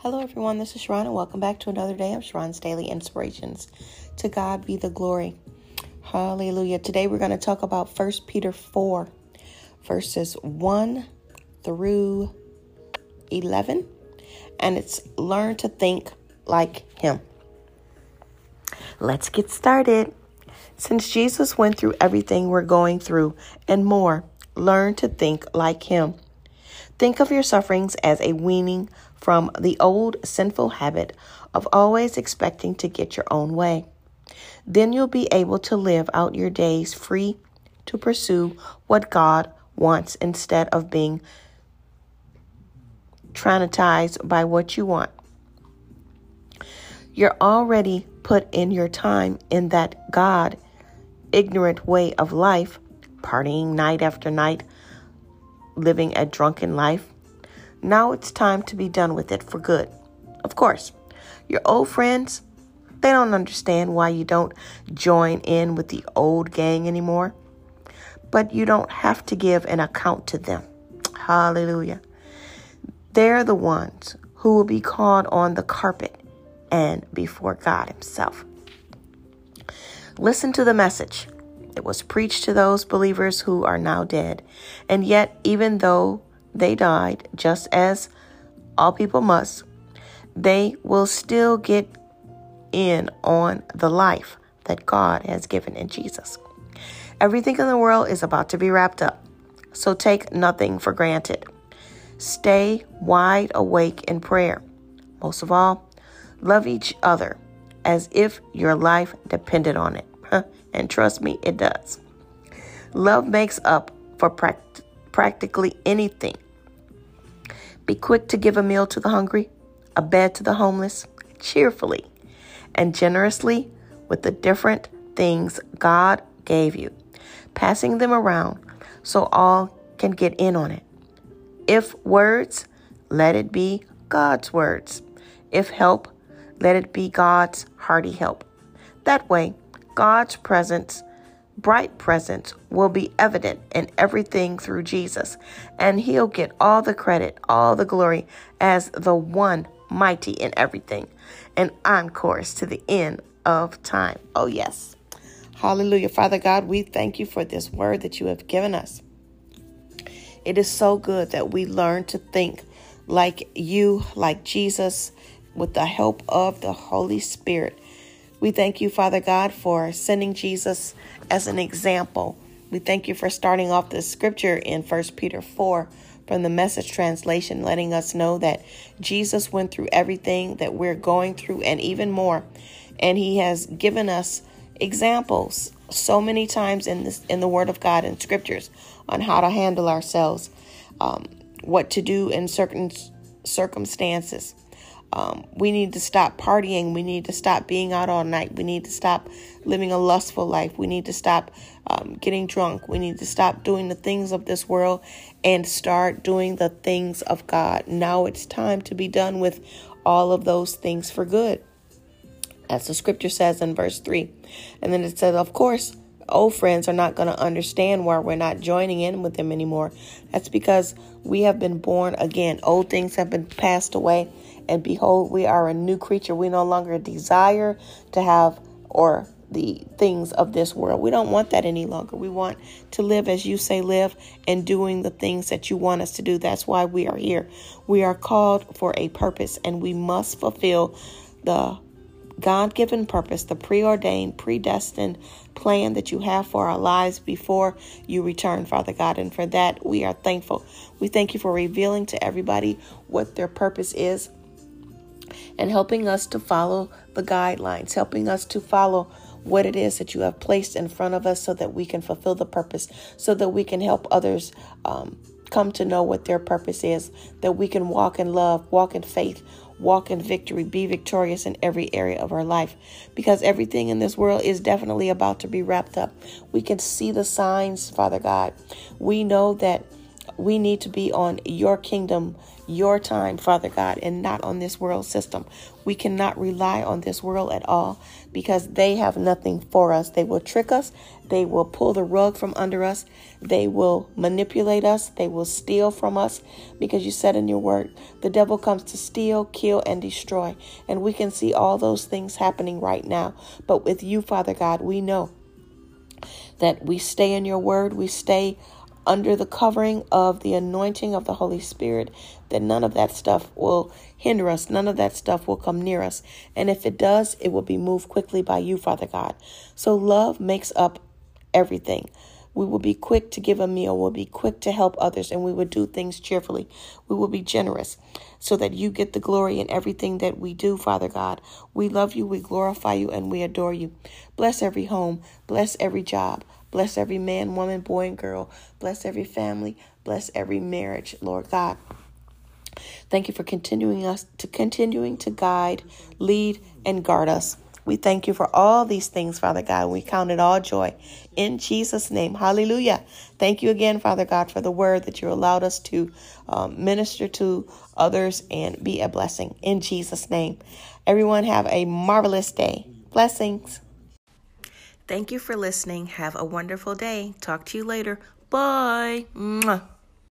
Hello, everyone. This is Sharron, and welcome back to another day of Sharron's Daily Inspirations. To God be the glory. Hallelujah. Today we're going to talk about 1 Peter 4, verses 1 through 11, and it's learn to think like Him. Let's get started. Since Jesus went through everything we're going through and more, learn to think like Him. Think of your sufferings as a weaning from the old sinful habit of always expecting to get your own way. Then you'll be able to live out your days free to pursue what God wants instead of being traumatized by what you want. You're already put in your time in that God ignorant way of life, partying night after night, living a drunken life. Now it's time to be done with it for good. Of course, your old friends, they don't understand why you don't join in with the old gang anymore. But you don't have to give an account to them. Hallelujah. They're the ones who will be called on the carpet and before God Himself. Listen to the message. It was preached to those believers who are now dead. And yet, even though they died, just as all people must, they will still get in on the life that God has given in Jesus. Everything in the world is about to be wrapped up, so take nothing for granted. Stay wide awake in prayer. Most of all, love each other as if your life depended on it. And trust me, it does. Love makes up for pract- practically anything. Be quick to give a meal to the hungry, a bed to the homeless, cheerfully and generously with the different things God gave you, passing them around so all can get in on it. If words, let it be God's words. If help, let it be God's hearty help. That way, God's presence, bright presence, will be evident in everything through Jesus, and He'll get all the credit, all the glory as the one mighty in everything, and on course to the end of time. Oh, yes. Hallelujah. Father God, we thank you for this word that you have given us. It is so good that we learn to think like you, like Jesus, with the help of the Holy Spirit. We thank you, Father God, for sending Jesus as an example. We thank you for starting off the scripture in 1 Peter 4 from the message translation, letting us know that Jesus went through everything that we're going through and even more. And he has given us examples so many times in this in the word of God and scriptures on how to handle ourselves, um, what to do in certain circumstances. Um, we need to stop partying. We need to stop being out all night. We need to stop living a lustful life. We need to stop um, getting drunk. We need to stop doing the things of this world and start doing the things of God. Now it's time to be done with all of those things for good. As the scripture says in verse 3. And then it says, of course, old friends are not going to understand why we're not joining in with them anymore. That's because we have been born again. Old things have been passed away and behold, we are a new creature. We no longer desire to have or the things of this world. We don't want that any longer. We want to live as you say live and doing the things that you want us to do. That's why we are here. We are called for a purpose and we must fulfill the God given purpose, the preordained, predestined plan that you have for our lives before you return, Father God. And for that, we are thankful. We thank you for revealing to everybody what their purpose is and helping us to follow the guidelines, helping us to follow what it is that you have placed in front of us so that we can fulfill the purpose, so that we can help others um, come to know what their purpose is, that we can walk in love, walk in faith, walk in victory, be victorious in every area of our life. Because everything in this world is definitely about to be wrapped up. We can see the signs, Father God. We know that we need to be on your kingdom, your time, Father God, and not on this world system. We cannot rely on this world at all because they have nothing for us. They will trick us, they will pull the rug from under us, they will manipulate us, they will steal from us because you said in your word, the devil comes to steal, kill, and destroy. And we can see all those things happening right now. But with you, Father God, we know that we stay in your word, we stay under the covering of the anointing of the Holy Spirit, that none of that stuff will hinder us. None of that stuff will come near us. And if it does, it will be moved quickly by you, Father God. So love makes up everything. We will be quick to give a meal. We'll be quick to help others, and we will do things cheerfully. We will be generous so that you get the glory in everything that we do, Father God. We love you, we glorify you, and we adore you. Bless every home, bless every job, bless every man, woman, boy, and girl. Bless every family, bless every marriage, Lord God. Thank you for continuing us to continuing to guide, lead, and guard us. We thank you for all these things, Father God. We count it all joy. In Jesus' name, hallelujah. Thank you again, Father God, for the word that you allowed us to um, minister to others and be a blessing. In Jesus' name. Everyone have a marvelous day. Blessings. Thank you for listening. Have a wonderful day. Talk to you later. Bye. Mwah.